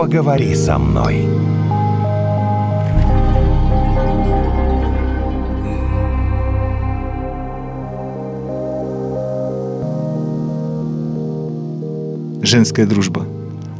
Поговори со мной. Женская дружба.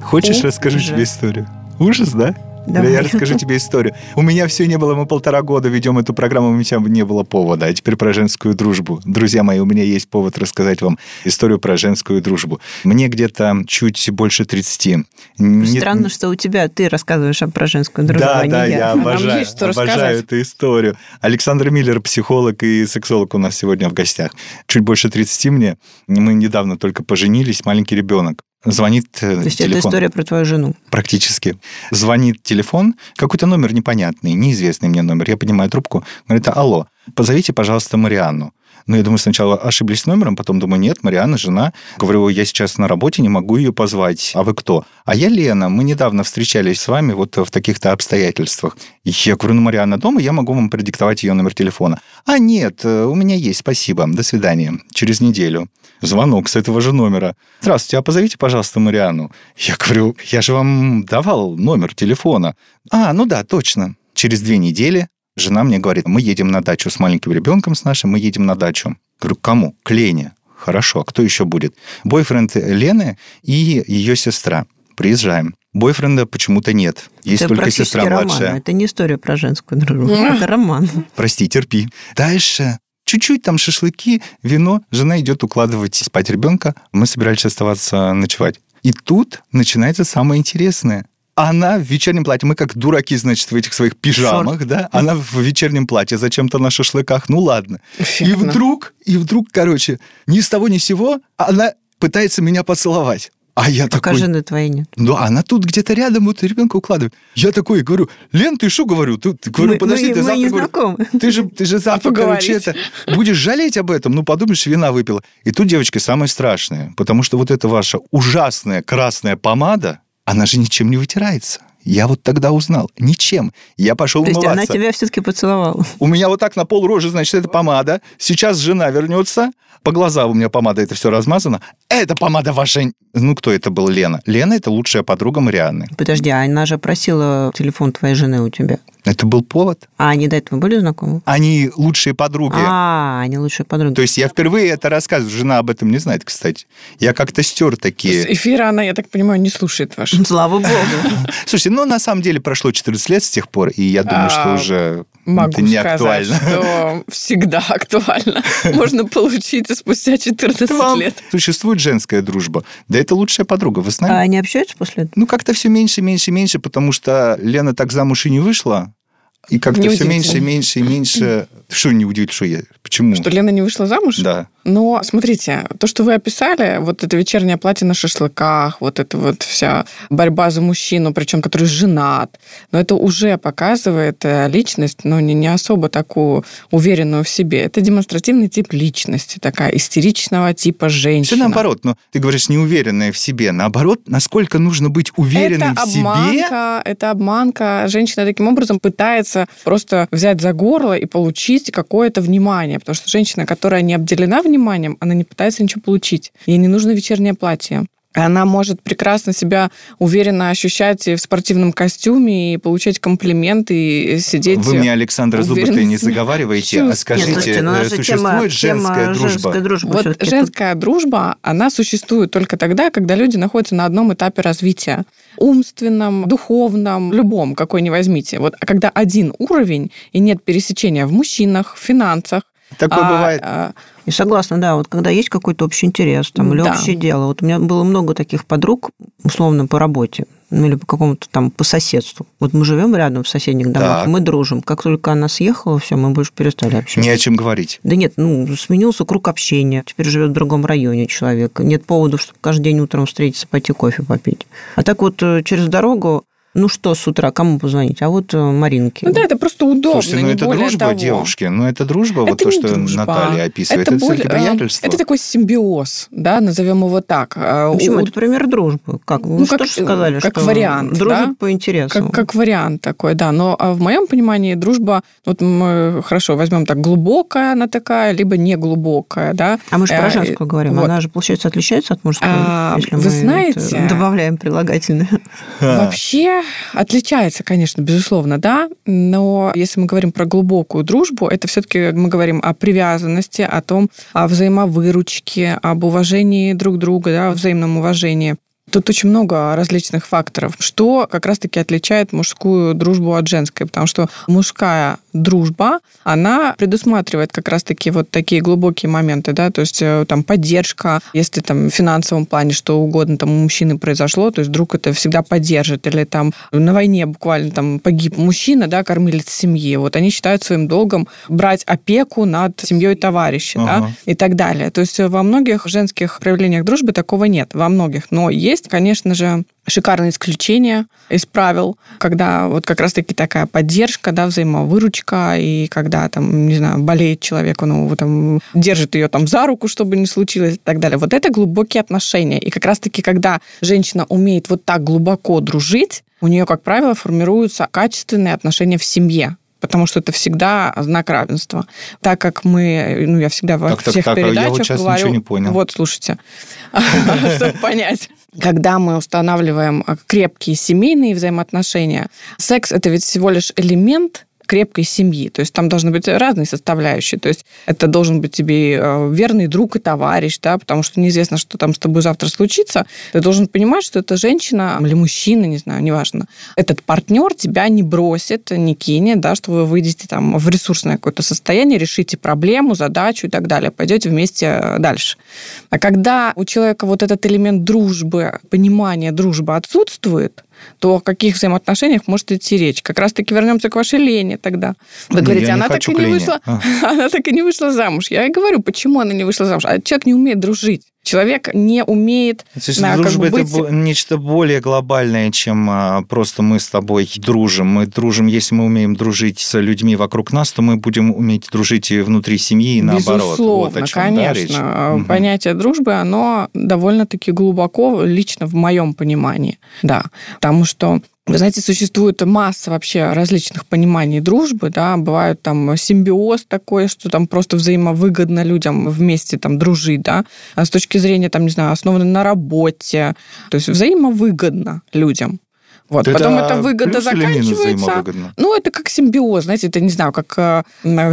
Хочешь, О, расскажу тебе историю? Ужас, да? Да Давай. я расскажу тебе историю. У меня все не было, мы полтора года ведем эту программу, у меня не было повода. А теперь про женскую дружбу. Друзья мои, у меня есть повод рассказать вам историю про женскую дружбу. Мне где-то чуть больше 30. Не- Странно, что у тебя ты рассказываешь про женскую дружбу, Да, а не да, я. я обожаю, есть что обожаю рассказать. эту историю. Александр Миллер, психолог и сексолог у нас сегодня в гостях. Чуть больше 30 мне. Мы недавно только поженились, маленький ребенок. Звонит э, То есть телефон. это история про твою жену. Практически. Звонит телефон, какой-то номер непонятный, неизвестный мне номер. Я поднимаю трубку, говорит, алло, позовите, пожалуйста, Марианну. Ну, я думаю, сначала ошиблись номером, потом думаю, нет, Марианна, жена. Говорю, я сейчас на работе, не могу ее позвать. А вы кто? А я Лена, мы недавно встречались с вами вот в таких-то обстоятельствах. Я говорю, ну, Марианна дома, я могу вам продиктовать ее номер телефона. А нет, э, у меня есть, спасибо, до свидания. Через неделю. Звонок с этого же номера. Здравствуйте, а позовите, пожалуйста, Марианну. Я говорю, я же вам давал номер телефона. А, ну да, точно. Через две недели жена мне говорит, мы едем на дачу с маленьким ребенком с нашим, мы едем на дачу. Говорю, к кому? К Лене. Хорошо, а кто еще будет? Бойфренд Лены и ее сестра. Приезжаем. Бойфренда почему-то нет. Есть это только сестра роман. младшая. Это не история про женскую дружбу. Это роман. Прости, терпи. Дальше чуть-чуть там шашлыки, вино. Жена идет укладывать спать ребенка. Мы собирались оставаться ночевать. И тут начинается самое интересное. Она в вечернем платье. Мы как дураки, значит, в этих своих пижамах, да? Она в вечернем платье, зачем-то на шашлыках. Ну ладно. И Эффектно. вдруг, и вдруг, короче, ни с того ни с сего она пытается меня поцеловать. А я Пока такой... жены твоей нет. Ну, она тут где-то рядом, вот ребенка укладывает. Я такой говорю, Лен, ты что говорю? Ты, ты- говорю, Мы- подожди, мы- ты мы завтра... не говорю, знакомы. ты же, ты же завтра, короче, это, будешь жалеть об этом, ну, подумаешь, вина выпила. И тут, девочки, самое страшное, потому что вот эта ваша ужасная красная помада, она же ничем не вытирается. Я вот тогда узнал. Ничем. Я пошел То есть умываться. она тебя все-таки поцеловала. У меня вот так на пол рожи, значит, это помада. Сейчас жена вернется. По глазам у меня помада, это все размазано. Это помада ваша... Ну, кто это был? Лена. Лена – это лучшая подруга Марианны. Подожди, а она же просила телефон твоей жены у тебя. Это был повод. А они до этого были знакомы? Они лучшие подруги. А, они лучшие подруги. То есть я впервые это рассказываю. Жена об этом не знает, кстати. Я как-то стер С такие... эфира она, я так понимаю, не слушает ваш. Слава богу. Слушайте, ну, на самом деле прошло 14 лет с тех пор, и я думаю, что А, уже Могу это не сказать, актуально. что всегда актуально. Можно получить и спустя 14 Вам лет. Существует женская дружба. Да это лучшая подруга, вы А знаете? они общаются после этого? Ну, как-то все меньше, меньше, меньше, потому что Лена так замуж и не вышла. И как-то все меньше, меньше и меньше. Что не удивительно, что я? Почему? Что Лена не вышла замуж? Да. Но смотрите, то, что вы описали, вот это вечернее платье на шашлыках, вот это вот вся борьба за мужчину, причем который женат, но это уже показывает э, личность, но не, не особо такую уверенную в себе. Это демонстративный тип личности, такая истеричного типа женщина. Все наоборот. Но ты говоришь, неуверенная в себе. Наоборот, насколько нужно быть уверенным это в себе. обманка, это обманка. Женщина таким образом пытается просто взять за горло и получить какое-то внимание, потому что женщина, которая не обделена вниманием, она не пытается ничего получить. Ей не нужно вечернее платье. Она может прекрасно себя уверенно ощущать и в спортивном костюме, и получать комплименты, и сидеть... Вы мне, Александра, зубы-то уверенно не заговариваете, а скажите, Нет, слушайте, ну, э, существует тема, женская тема дружба? женской дружбы Вот. Тут- женская дружба, она существует только тогда, когда люди находятся на одном этапе развития. Умственном, духовном, любом, какой ни возьмите. Вот а когда один уровень и нет пересечения в мужчинах, в финансах. Такое а, бывает. а, И согласна, да, вот когда есть какой-то общий интерес там, или Да. общее дело. Вот у меня было много таких подруг, условно, по работе, ну или по какому-то там, по соседству. Вот мы живем рядом в соседних домах, Так. мы дружим. Как только она съехала, все, мы больше перестали общаться. Не о чем говорить. Да нет, ну, сменился круг общения. Теперь живет в другом районе человек. Нет повода, чтобы каждый день утром встретиться, пойти кофе попить. А так вот э, через дорогу Ну что с утра, кому позвонить? А вот э, Маринке. Ну да, это просто удобно. Слушайте, ну не это более дружба, того. девушки. Ну это дружба, вот Это то, не что дружба. Наталья описывает. Это, более- все-таки приятельство. Это такой симбиоз, да, назовем его так. А, Почему? у- Это пример дружбы. Как? Ну, что как- ж сказали, как что вариант, дружат да? по интересам. Как, как вариант такой, да. Но а в моем понимании дружба, вот мы хорошо возьмем так, глубокая она такая, либо неглубокая, да. А мы же Э, про женскую говорим. вот. Она же, получается, отличается от мужской, А, если вы мы знаете- это добавляем прилагательное. А, Вообще отличается, конечно, безусловно, да, но если мы говорим про глубокую дружбу, это все-таки мы говорим о привязанности, о том, о взаимовыручке, об уважении друг друга, да, о взаимном уважении. Тут очень много различных факторов, что как раз-таки отличает мужскую дружбу от женской, потому что мужская дружба, она предусматривает как раз-таки вот такие глубокие моменты, да, то есть э, там поддержка, если там в финансовом плане что угодно там у мужчины произошло, то есть друг это всегда поддержит, или там на войне буквально там погиб мужчина, да, кормилец семьи, вот они считают своим долгом брать опеку над семьей товарища, да, Ага. и так далее. То есть во многих женских проявлениях дружбы такого нет, во многих. Но есть, конечно же, шикарные исключения из правил, когда вот как раз-таки такая поддержка, да, взаимовыручка, и когда там, не знаю, болеет человек, он его там держит ее там за руку, чтобы не случилось и так далее. Вот это глубокие отношения. И как раз-таки, когда женщина умеет вот так глубоко дружить, у нее, как правило, формируются качественные отношения в семье. Потому что это всегда знак равенства. Так как мы, ну, я всегда во Так, всех так, а я вот передачах сейчас говорю... ничего не понял. Вот, слушайте, чтобы понять. Когда мы устанавливаем крепкие семейные взаимоотношения, секс – это ведь всего лишь элемент крепкой семьи. То есть там должны быть разные составляющие. То есть это должен быть тебе э, верный друг и товарищ, да, потому что неизвестно, что там с тобой завтра случится. Ты должен понимать, что эта женщина или мужчина, не знаю, неважно, этот партнер тебя не бросит, не кинет, да, что вы выйдете там в ресурсное какое-то состояние, решите проблему, задачу и так далее, пойдете вместе э, дальше. А когда у человека вот этот элемент дружбы, понимания дружбы отсутствует, то о каких взаимоотношениях может идти речь? Как раз-таки вернемся к вашей Лене тогда. Вы Не, говорите, я она так и не Лене. вышла, А. она так и не вышла замуж. Я и говорю, почему она не вышла замуж. А человек не умеет дружить. Человек не умеет То есть как дружба бы это быть- бо- нечто более глобальное, чем а, просто мы с тобой дружим. Мы дружим, если мы умеем дружить с людьми вокруг нас, то мы будем уметь дружить и внутри семьи, и наоборот. Безусловно, вот о чем, да, речь? конечно. Мгм. Понятие дружбы, оно довольно-таки глубоко, лично в моем понимании. Да, потому что вы знаете, существует масса вообще различных пониманий дружбы, да, бывают там симбиоз такой, что там просто взаимовыгодно людям вместе там дружить, да, а с точки зрения, там, не знаю, основано на работе, то есть взаимовыгодно людям. Вот, Это потом эта выгода заканчивается. Ну, это как симбиоз, знаете, это, не знаю, как э,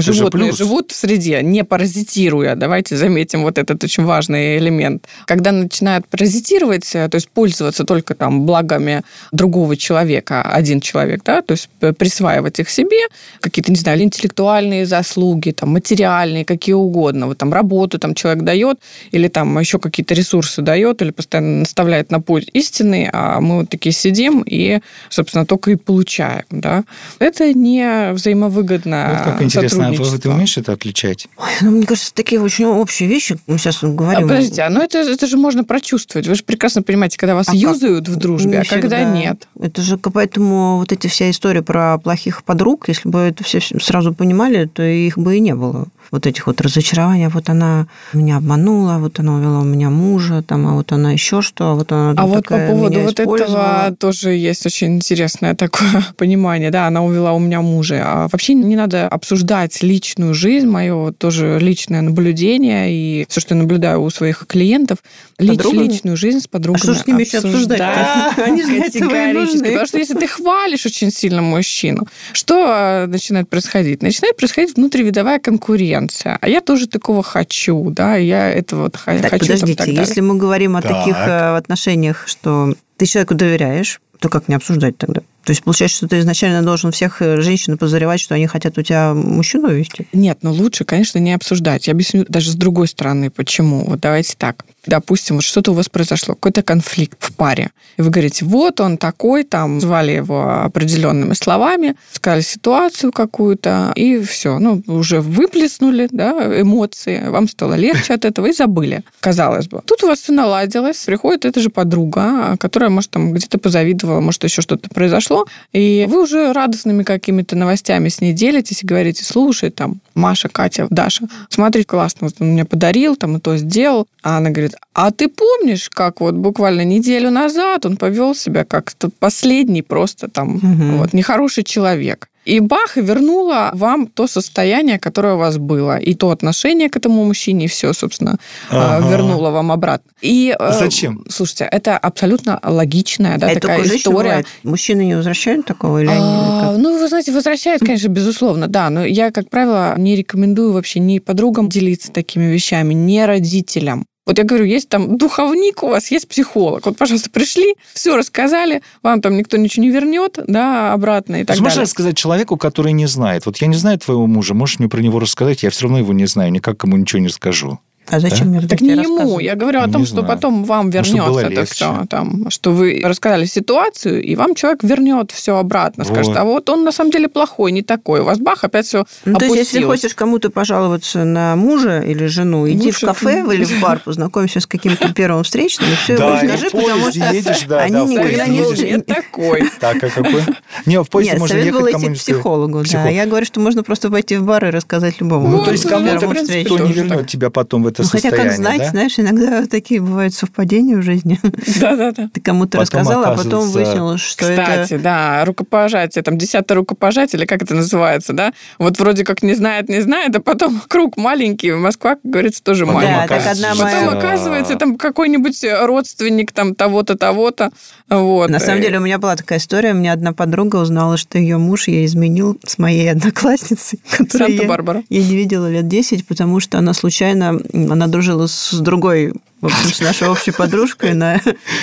же животные живут в среде, не паразитируя. Давайте заметим вот этот очень важный элемент. Когда начинают паразитировать, э, то есть пользоваться только там благами другого человека, один человек, да, то есть п- присваивать их себе, какие-то, не знаю, интеллектуальные заслуги, там, материальные, какие угодно. Вот там работу там человек дает, или там еще какие-то ресурсы дает, или постоянно наставляет на путь истины, а мы вот такие сидим и, собственно, только и получаем, да. Это не взаимовыгодно Вот как интересно, а вы- ты умеешь это отличать? Ой, ну, мне кажется, такие очень общие вещи. Мы сейчас А, говорим. подождите, а ну это, это же можно прочувствовать. Вы же прекрасно понимаете, когда вас А как? юзают в дружбе, Не а когда всегда. нет. Это же к- поэтому вот эти вся история про плохих подруг, если бы это все сразу понимали, то их бы и не было. Вот этих вот разочарований, а вот она меня обманула, а вот она увела у меня мужа, там, а вот она еще что, а вот она А вот по такая поводу меня вот этого тоже есть очень интересное такое понимание. Да, она увела у меня мужа. А вообще не надо обсуждать личную жизнь, мое вот тоже личное наблюдение и все, что я наблюдаю у своих клиентов, лич- личную жизнь с подругами. А что с ними еще обсуждать? Они же для этого и Категорически. нужны. Потому что если ты хвалишь очень сильно мужчину, что э, начинает происходить? Начинает происходить внутривидовая конкуренция. А я тоже такого хочу, да, я этого вот Так, хочу. там, подождите, так далее. если мы говорим о Так. таких э, отношениях, что ты человеку доверяешь, то как не обсуждать тогда? То есть получается, что ты изначально должен всех э, женщин подозревать, что они хотят у тебя мужчину увести? Нет, ну лучше, конечно, не обсуждать. Я объясню даже с другой стороны, почему. Вот давайте так. Допустим, вот что-то у вас произошло, какой-то конфликт в паре. И вы говорите, вот он такой, там, звали его определенными словами, сказали ситуацию какую-то, и все. Ну, уже выплеснули, да, эмоции, вам стало легче от этого, и забыли, казалось бы. Тут у вас все наладилось, приходит эта же подруга, которая, может, там где-то позавидовала, может, еще что-то произошло, что, и вы уже радостными какими-то новостями с ней делитесь и говорите, слушай, там, Маша, Катя, Даша, смотри, классно, вот он мне подарил, там, и то сделал. А она говорит, а ты помнишь, как вот буквально неделю назад он повел себя как-то последний просто там, угу. вот, нехороший человек. И бах, и вернула вам то состояние, которое у вас было. И то отношение к этому мужчине, и все, собственно, а, ага. вернула вам обратно. И, а Зачем? Слушайте, это абсолютно логичная да, а такая история. Бывает. Мужчины не возвращают такого? Или а, они, ну, вы знаете, возвращают, конечно, безусловно, да. Но я, как правило, не рекомендую вообще ни подругам делиться такими вещами, ни родителям. Вот я говорю, есть там духовник у вас, есть психолог. Вот, пожалуйста, пришли, все рассказали, вам там никто ничего не вернет, да, обратно и так Сможешь далее. рассказать человеку, который не знает? Вот я не знаю твоего мужа, можешь мне про него рассказать? Я все равно его не знаю, никак ему ничего не расскажу. А зачем да? мне Так не ему. Я говорю о том, что знаю. потом вам вернется ну, это все. Там, что вы рассказали ситуацию, и вам человек вернет все обратно. Вот. Скажет, а вот он на самом деле плохой, не такой. У вас бах, опять все ну, То есть, если хочешь кому-то пожаловаться на мужа или жену, иди Лучше... в кафе или в бар, познакомься с каким-то первым встречным, и все ему расскажи, потому что они никогда не... такой. Так, а какой? Не, в поезде можно ехать было идти к психологу. Да, я говорю, что можно просто пойти в бар и рассказать любому. Ну, то есть кому-то, кто не вернет тебя потом в это состояние. Хотя как знать, да? знаешь, иногда такие бывают совпадения в жизни. Да-да-да. Ты кому-то рассказал, а потом выяснилось, что Кстати, это... Кстати, да, рукопожатие, там, десятое рукопожатие, или как это называется, да? Вот вроде как не знает, не знает, а потом круг маленький, Москва, как говорится, тоже маленькая. Да, так одна моя... Потом оказывается, там какой-нибудь родственник там того-то, того-то, вот. На самом деле у меня была такая история, у меня одна подруга узнала, что ее муж ей изменил с моей одноклассницей, которую я, я не видела лет 10, потому что она случайно, она дружила с другой в общем, с нашей общей подружкой на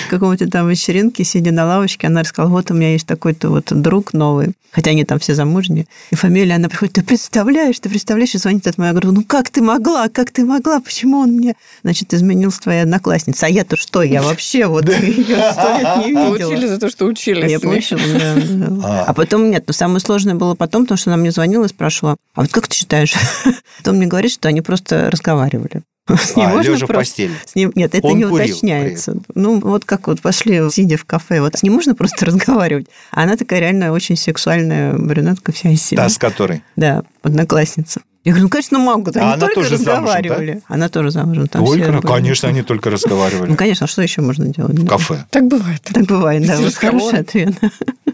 каком-то там вечеринке, сидя на лавочке, она рассказала, вот у меня есть такой-то вот друг новый, хотя они там все замужние, и фамилия, она приходит, ты представляешь, ты представляешь, и звонит от моей, я говорю, ну как ты могла, как ты могла, почему он мне, значит, изменил с твоей одноклассницей, а я-то что, я вообще вот ее сто лет не видела. Учили за то, что учились. Я получила, да. А потом нет, но самое сложное было потом, потому что она мне звонила и спрашивала, а вот как ты считаешь? Потом мне говорит, что они просто разговаривали. С ним а, можно лежа просто... в постели. С ним... Нет, это Он не уточняется. Ну, вот как вот пошли, сидя в кафе, вот с ним можно просто разговаривать. Она такая реально очень сексуальная брюнетка вся из себя. Та, с которой? Да, одноклассница. Я говорю, ну, конечно, могу. Они а она только тоже разговаривали. Замужем, да? Она тоже замужем. Там Ой, конечно, они только разговаривали. Ну, конечно, а что еще можно делать? В кафе. Так бывает. Так бывает, да. Вот хороший ответ.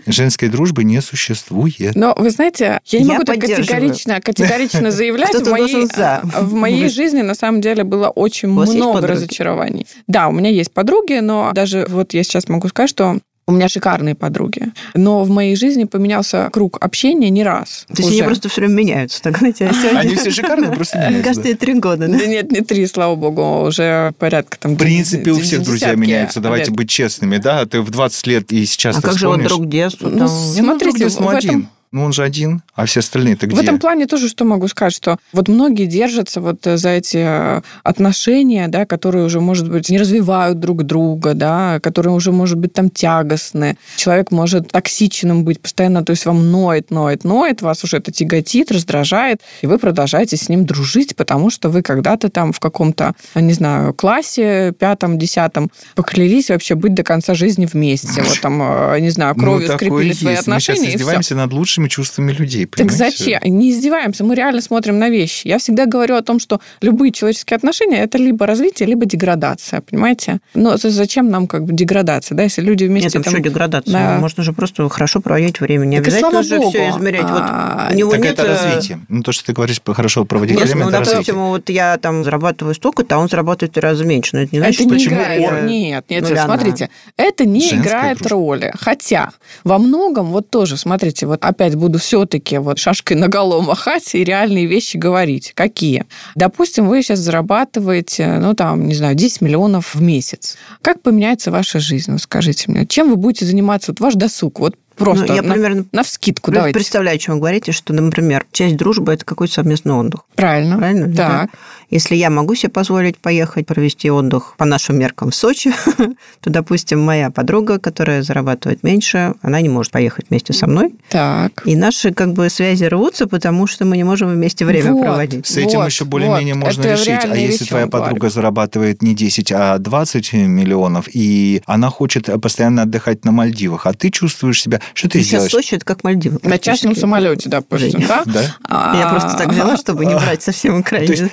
Женской дружбы не существует. Но вы знаете, я не я могу так категорично, категорично заявлять. В моей, в моей жизни на самом деле было очень много разочарований. Да, у меня есть подруги, но даже вот я сейчас могу сказать, что у меня шикарные подруги. Но в моей жизни поменялся круг общения не раз. То есть они просто все время меняются. Так, знаете, а сегодня... Они все шикарные, просто меняются. Каждые три года. Да? да нет, не три, слава богу, уже порядка там... В принципе, у всех друзья меняются. Давайте быть честными, да? Ты в 20 лет и сейчас А как же вот друг детства? Ну, смотрите, в этом... Ну, он же один, а все остальные-то где? В этом плане тоже что могу сказать, что вот многие держатся вот за эти э, отношения, да, которые уже, может быть, не развивают друг друга, да, которые уже, может быть, там тягостны. Человек может токсичным быть постоянно, то есть вам ноет, ноет, ноет, вас уже это тяготит, раздражает, и вы продолжаете с ним дружить, потому что вы когда-то там в каком-то, не знаю, классе пятом, десятом поклялись вообще быть до конца жизни вместе. Вот там, э, не знаю, ну, кровью ну, скрепили свои отношения. Мы сейчас издеваемся над лучшим лучшими чувствами людей. Понимаете? Так зачем? Не издеваемся, мы реально смотрим на вещи. Я всегда говорю о том, что любые человеческие отношения это либо развитие, либо деградация, понимаете? Но зачем нам как бы деградация, да, если люди вместе... Нет, там, что деградация? Да. Можно же просто хорошо проводить время. Не так обязательно же все измерять. Вот а, у него так нет... это э, развитие. Ну, то, что ты говоришь, хорошо проводить нет, время, ну, это допустим, развитие. вот я там зарабатываю столько-то, а он зарабатывает в три раза меньше. Но это не значит, это не почему играет. Он... Нет, нет, нет смотрите, это не Женская играет дружба. роли. Хотя во многом, вот тоже, смотрите, вот опять буду все-таки все вот шашкой на голову махать и реальные вещи говорить. Какие? Допустим, вы сейчас зарабатываете, ну, там, не знаю, 10 миллионов в месяц. Как поменяется ваша жизнь? Скажите мне, чем вы будете заниматься? Вот ваш досуг, вот Просто ну, я на, примерно на вскидку. Давайте. Представляю, о чем вы говорите, что, например, часть дружбы – это какой-то совместный отдых. Правильно. Правильно? Так. Да. Если я могу себе позволить поехать провести отдых по нашим меркам в Сочи, то, допустим, моя подруга, которая зарабатывает меньше, она не может поехать вместе со мной. Так. И наши как бы связи рвутся, потому что мы не можем вместе время вот, проводить. С этим вот, еще более-менее вот. можно это решить. А если твоя подруга говорю. зарабатывает не 10, а 20 миллионов, и она хочет постоянно отдыхать на Мальдивах, а ты чувствуешь себя Что ты Сейчас сделаешь? Сочи это как Мальдивы. На частном самолете, допустим, да? Да? А, Я просто так взяла, чтобы не брать совсем есть, крайне.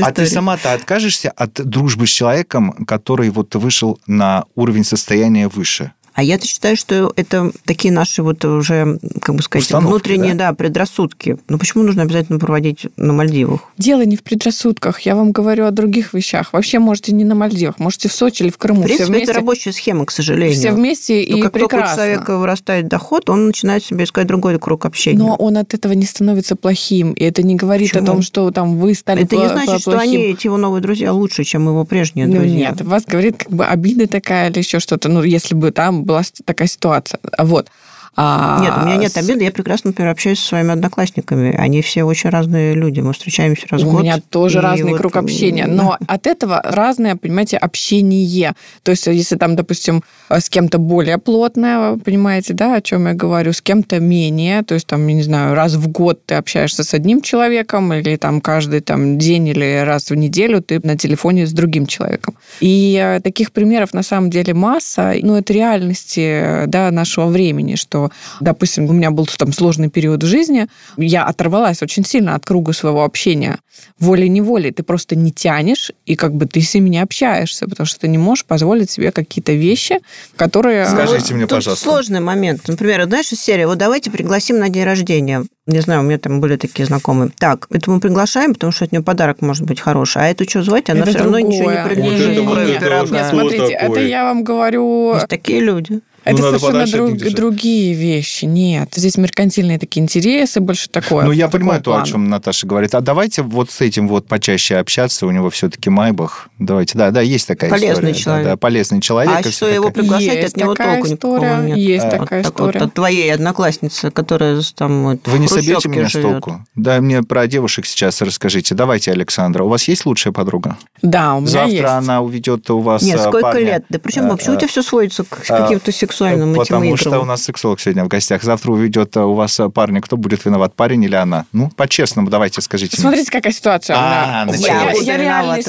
а ты сама-то откажешься от дружбы с человеком, который вот вышел на уровень состояния выше? А я-то считаю, что это такие наши вот уже, как бы сказать, Установки, внутренние, да? да? предрассудки. Ну почему нужно обязательно проводить на Мальдивах? Дело не в предрассудках. Я вам говорю о других вещах. Вообще можете не на Мальдивах, можете в Сочи или в Крыму. В все принципе, вместе, это рабочая схема, к сожалению. все вместе Но и как только у прекрасно. человека вырастает доход, он начинает себе искать другой круг общения. Но он от этого не становится плохим. И это не говорит Почему? о том, что там вы стали это не значит, что плохим. они, эти его новые друзья, лучше, чем его прежние Ну, друзья. нет, вас говорит как бы обида такая или еще что-то. Ну, если бы там была такая ситуация. Вот. А Нет, у меня нет обиды. Я прекрасно, например, общаюсь со своими одноклассниками. Они все очень разные люди. Мы встречаемся раз в У год. меня тоже разный вот, круг общения, но от этого разное, понимаете, общение. То есть, если там, допустим, с кем-то более плотное, понимаете, да, о чем я говорю, с кем-то менее, то есть, там, я не знаю, раз в год ты общаешься с одним человеком, или там каждый там день или раз в неделю ты на телефоне с другим человеком. И э, таких примеров на самом деле масса, ну, это реальности, да, нашего времени, что, допустим, у меня был там сложный период в жизни, я оторвалась очень сильно от круга своего общения. Волей-неволей ты просто не тянешь, и как бы ты с ними не общаешься, потому что ты не можешь позволить себе какие-то вещи, которые... Скажите Ну, мне, тут пожалуйста. сложный момент. Например, знаешь, из серии, вот давайте пригласим на день рождения. Не знаю, у меня там были такие знакомые. Так, это мы приглашаем, потому что от нее подарок может быть хороший. А эту что звать? Она Это все равно ничего не другое. предложит. Вот это вот это Нет, смотрите, такой? это я вам говорю... Есть такие люди. Это Ну, совершенно друг- другие вещи. Нет, здесь меркантильные такие интересы, больше такое. Ну, я понимаю то, о чем Наташа говорит. А давайте вот с этим вот почаще общаться. У него все-таки Майбах. Давайте, да, да, есть такая Полезный история. человек. Да, да, полезный человек. А что всё его приглашать, Есть от него такая толку история, нет. Есть А, такая Так вот, история. от твоей одноклассницы, которая там вот, Вы в не собьете меня с живет. толку? Да, мне про девушек сейчас расскажите. Давайте, Александра. У вас есть лучшая подруга? Да, у меня Завтра есть. она уведет у вас Нет, а, сколько парня. лет? Да причем А, вообще у тебя все сводится к каким-то сексуальным этим Потому что у нас сексолог сегодня в гостях. Завтра уведет а, у вас а, парня. Кто будет виноват, парень или она? Ну, по-честному, давайте скажите. мне. Смотрите, какая ситуация. А, началось. я, я реальную,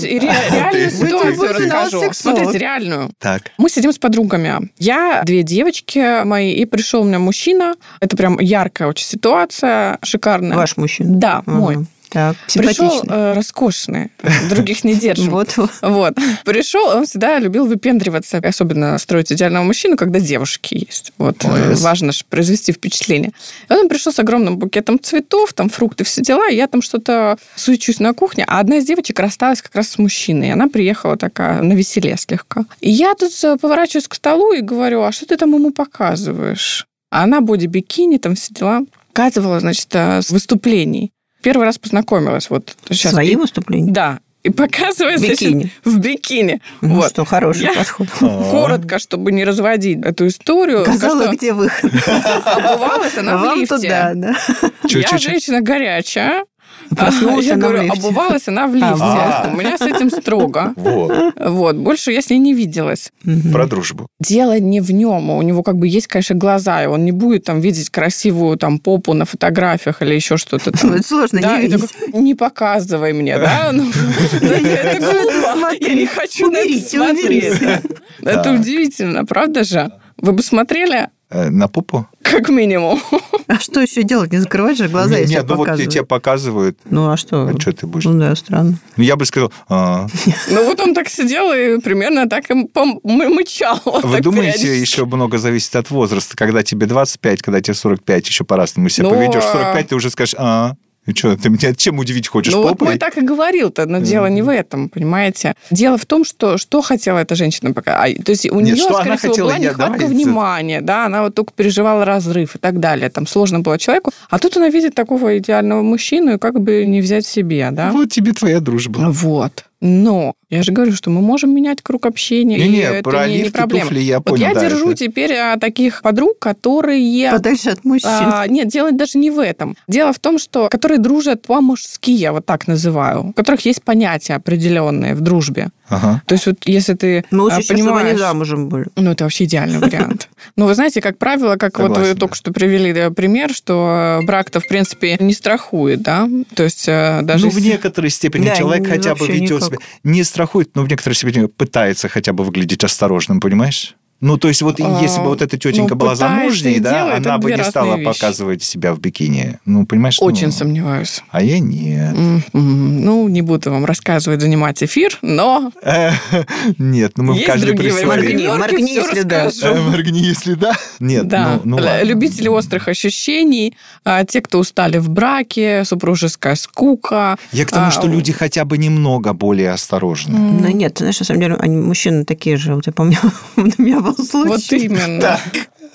ситуацию расскажу. Смотрите, реальную. Так. Мы сидим с подругами. Я, две девочки мои, и пришел у меня мужчина. Это прям яркая очень ситуация, шикарная. Ваш мужчина. Да, мой. Так, Пришел э, роскошный, других не держим. Вот, вот. Пришел, он всегда любил выпендриваться, особенно строить идеального мужчину, когда девушки есть. Вот. Ой, э. Важно же произвести впечатление. И он пришел с огромным букетом цветов, там фрукты, все дела, и я там что-то суечусь на кухне, а одна из девочек рассталась как раз с мужчиной, и она приехала такая на веселе слегка. И я тут э, поворачиваюсь к столу и говорю, а что ты там ему показываешь? А она боди-бикини, там все дела. Показывала, значит, э, с выступлений. Первый раз познакомилась. Вот сейчас. Свои выступления? Да. И показывает, Бикини. в бикини. Ну вот. что, хороший Я- подход. Коротко, чтобы не разводить эту историю. Сказала, скажу, где выход. обувалась она в лифте. туда, да. Я женщина горячая. Проснулась я она в говорю, лифте. обувалась она в лифте. А. У меня с этим строго. Вот. Вот. Больше я с ней не виделась. Про дружбу. Дело не в нем. У него как бы есть, конечно, глаза, и он не будет там видеть красивую там попу на фотографиях или еще что-то там. Ну, Это сложно Да, не такой, не показывай мне, да? Ну. Я не хочу на это смотреть. Это удивительно, правда же? Вы бы смотрели, Э, На попу? как минимум. А что еще делать? Не закрывать же глаза, Нет, если нет, ну вот показывают. тебе показывают. Ну, а что? А что ты будешь? Ну да, странно. Ну, Я бы сказал, а, Ну вот он так сидел и примерно так и мычал. вот вы думаете, еще много зависит от возраста? Когда тебе 25, когда тебе 45, еще по-разному себя Ну, поведешь. а- 45 ты уже скажешь, а, что, ты меня чем удивить хочешь? Ну вот попой? мой так и говорил-то, но дело не в этом, понимаете? Дело в том, что что хотела эта женщина пока. а, То есть у Нет, нее, что скорее всего, была нехватка давай, внимания, да, она вот только переживала разрыв и так далее. Там сложно было человеку. А тут она видит такого идеального мужчину и как бы не взять себе, да? Вот тебе твоя дружба. Вот. Но я же говорю, что мы можем менять круг общения, и Не-не, это про не, не проблема. туфли я вот понял. я да, держу это- теперь а, таких подруг, которые... Подальше от мужчин. А, нет, дело даже не в этом. Дело в том, что которые дружат по-мужски, я вот так называю, у которых есть понятия определенные в дружбе. Ага. То есть вот если ты Ну, лучше а, еще, чтобы они понимаешь... замужем были. Ну, это вообще идеальный вариант. Ну, вы знаете, как правило, как вот вы только что привели пример, что э, брак-то, в принципе, не страхует, да? То есть э, даже... ну, в некоторой степени человек не- хотя бы ведет себя... Не страхует, но в некоторой степени пытается хотя бы выглядеть осторожным, понимаешь? Ну, то есть вот А, если бы вот эта тетенька ну, была замужней, да, делает, она бы не стала вещи. показывать себя в бикини. Ну, понимаешь? ну, Очень сомневаюсь. А я нет. М, Ну, не буду вам рассказывать, занимать эфир, но Нет, ну мы в есть каждой другие при Моргни, если да. Э, Моргни, если да. Нет, Да, ну, ну любители острых ощущений, а, те, кто устали в браке, супружеская скука. Я к тому, а, что люди хотя бы немного более осторожны. Ну нет, знаешь, на самом деле, они, мужчины такие же. Вот я помню, у меня был случай. Вот именно. Так.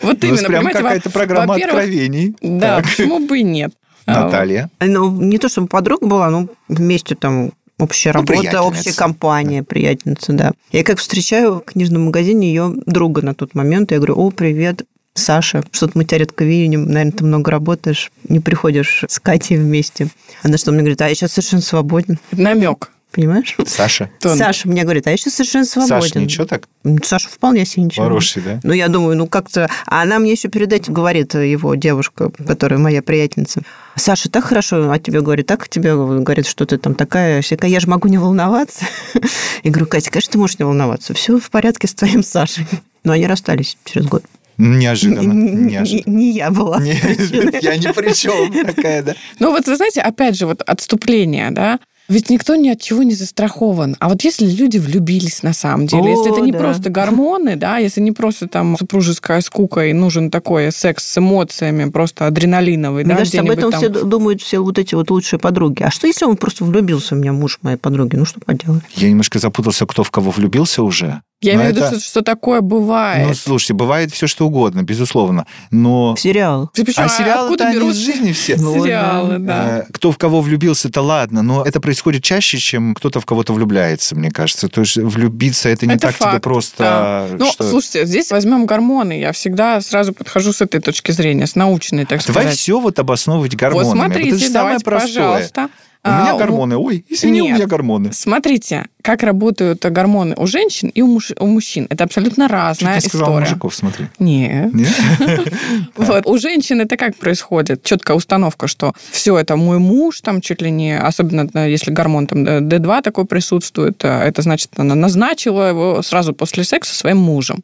Вот именно, прям понимаете, во- какая-то программа откровений. Да, Так. почему бы и нет? А, Наталья. Ну, не то, чтобы подруга была, но вместе там общая Ну, работа, общая компания, приятельница, да. Я как встречаю в книжном магазине ее друга на тот момент, я говорю, о, привет, Саша, что-то мы тебя редко видим, наверное, ты много работаешь, не приходишь с Катей вместе. Она что мне говорит, а я сейчас совершенно свободен, Намек. Понимаешь? Саша. Тон. Саша мне говорит, а я сейчас совершенно свободен. Саша, ничего так? Саша вполне себе ничего. Хороший, да? Ну, я думаю, ну как-то... А она мне еще перед этим говорит, его девушка, которая моя приятельница. Саша, так хорошо о тебе говорит, так о тебе говорит, что ты там такая, всякая, я же могу не волноваться. Я говорю, Катя, конечно, ты можешь не волноваться. Все в порядке с твоим Сашей. Но они расстались через год. Неожиданно. Не, не- Неожиданно. не я была. Не, Я ни при чем такая, да? Ну вот вы знаете, опять же, вот отступление, да, ведь никто ни от чего не застрахован. А вот если люди влюбились на самом деле, О, если это не да. просто гормоны, да, если не просто там супружеская скука и нужен такой секс с эмоциями, просто адреналиновый, Мне да, кажется, об этом там... все думают все вот эти вот лучшие подруги. А что, если он просто влюбился в меня, муж моей подруги? Ну, что поделать? Я немножко запутался, кто в кого влюбился уже. Я Но имею в виду, это- что, что такое бывает. Ну, слушайте, бывает все что угодно, безусловно. Но... В сериал. Ты причем, А а сериалы-то откуда они из жизни все. Ну, сериалы, да. Э, Кто в кого влюбился, это ладно, но это происходит чаще, чем кто-то в кого-то влюбляется, мне кажется. То есть влюбиться это не Это так тебе факт, просто. да. Ну, что- слушайте, здесь возьмем гормоны. Я всегда сразу подхожу с этой точки зрения, с научной, так Давай сказать. все вот обосновывать гормонами. Вот Вот смотрите, это же самое давайте, простое. пожалуйста. У меня А, гормоны. Ой, извини, у Нет. меня гормоны. Смотрите, как работают гормоны у женщин и у, муж- у мужчин. Это абсолютно Чуть разная сказал история. мужиков, смотри. Нет. Вот. У женщин это как происходит? Четкая установка, что все это мой муж, там чуть ли не, особенно э, если гормон там D2 такой присутствует, э, это значит, она назначила его сразу после секса своим мужем.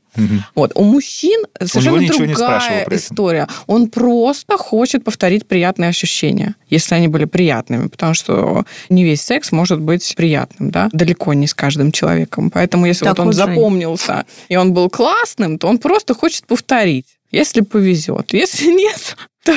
Вот. У мужчин совершенно другая история. Он просто хочет повторить приятные ощущения, если они были приятными, потому что не весь секс может быть приятным, да, далеко не с каждым человеком. Поэтому если Так вот он Жень. запомнился и он был классным, то он просто хочет повторить, если повезет. Если нет, то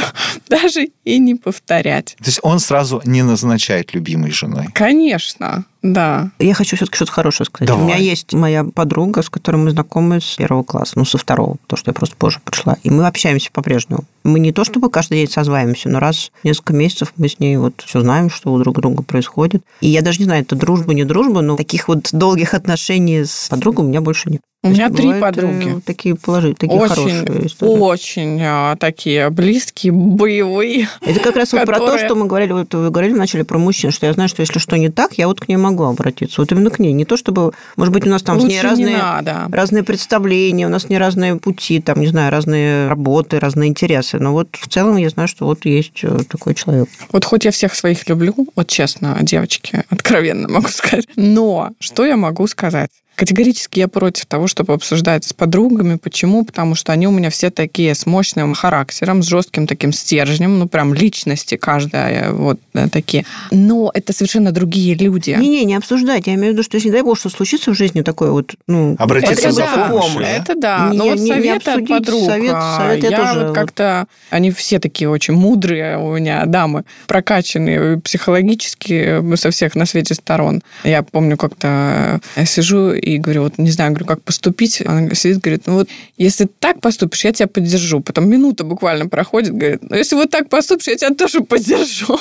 даже и не повторять. То есть он сразу не назначает любимой женой. Конечно, да. Я хочу все-таки что-то хорошее сказать. Давай. У меня есть моя подруга, с которой мы знакомы с первого класса, ну, со второго, потому что я просто позже пришла. И мы общаемся по-прежнему. Мы не то чтобы каждый день созваниваемся, но раз в несколько месяцев мы с ней вот все знаем, что у друг друга происходит. И я даже не знаю, это дружба, не дружба, но таких вот долгих отношений с подругой у меня больше нет. У меня три бывают, подруги. э, Такие положительные, такие хорошие Очень, истории. очень а, такие близкие, боевые. Это как раз вот про то, которые- что мы говорили, вот вы говорили вначале про мужчин, что я знаю, что если что не так, я вот к ней могу обратиться. Вот именно к ней. Не то, чтобы, может быть, у нас там с Лучше ней не разные надо. разные представления, у нас не разные пути, там, не знаю, разные работы, разные интересы. Но вот в целом я знаю, что вот есть э, такой человек. Вот хоть я всех своих люблю, вот честно, девочки, откровенно могу сказать, но что я могу сказать? Категорически я против того, чтобы обсуждать с подругами. Почему? Потому что они у меня все такие с мощным характером, с жестким таким стержнем, ну прям личности каждая вот э, такие. Но это совершенно другие люди. Не-не, не обсуждать. Я имею в виду, что если, не дай бог, что случится в жизни такое вот, ну, Обратиться это за да, помощью, да? это да. Не- Но вот не- не советы от подруг. совет- а, совет я я тоже вот вот- как-то... Они все такие очень мудрые у меня дамы, прокачанные психологически э, со всех на свете сторон. Я помню, как-то я сижу и говорю, вот не знаю, говорю, как поступить. Она сидит, говорит, ну вот если так поступишь, я тебя поддержу. Потом минута буквально проходит, говорит, ну если вот так поступишь, я тебя тоже поддержу.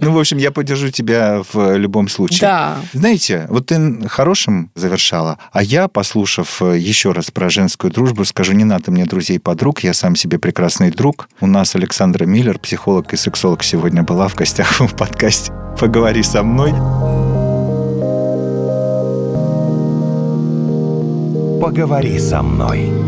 Ну, в общем, я поддержу тебя в любом случае. Да. Знаете, вот ты хорошим завершала, а я, послушав э, еще раз про женскую дружбу, скажу, не надо мне друзей-подруг, я сам себе прекрасный друг. У нас Александра Миллер, психолог и сексолог, сегодня была в гостях в подкасте «Поговори со мной». Поговори со мной.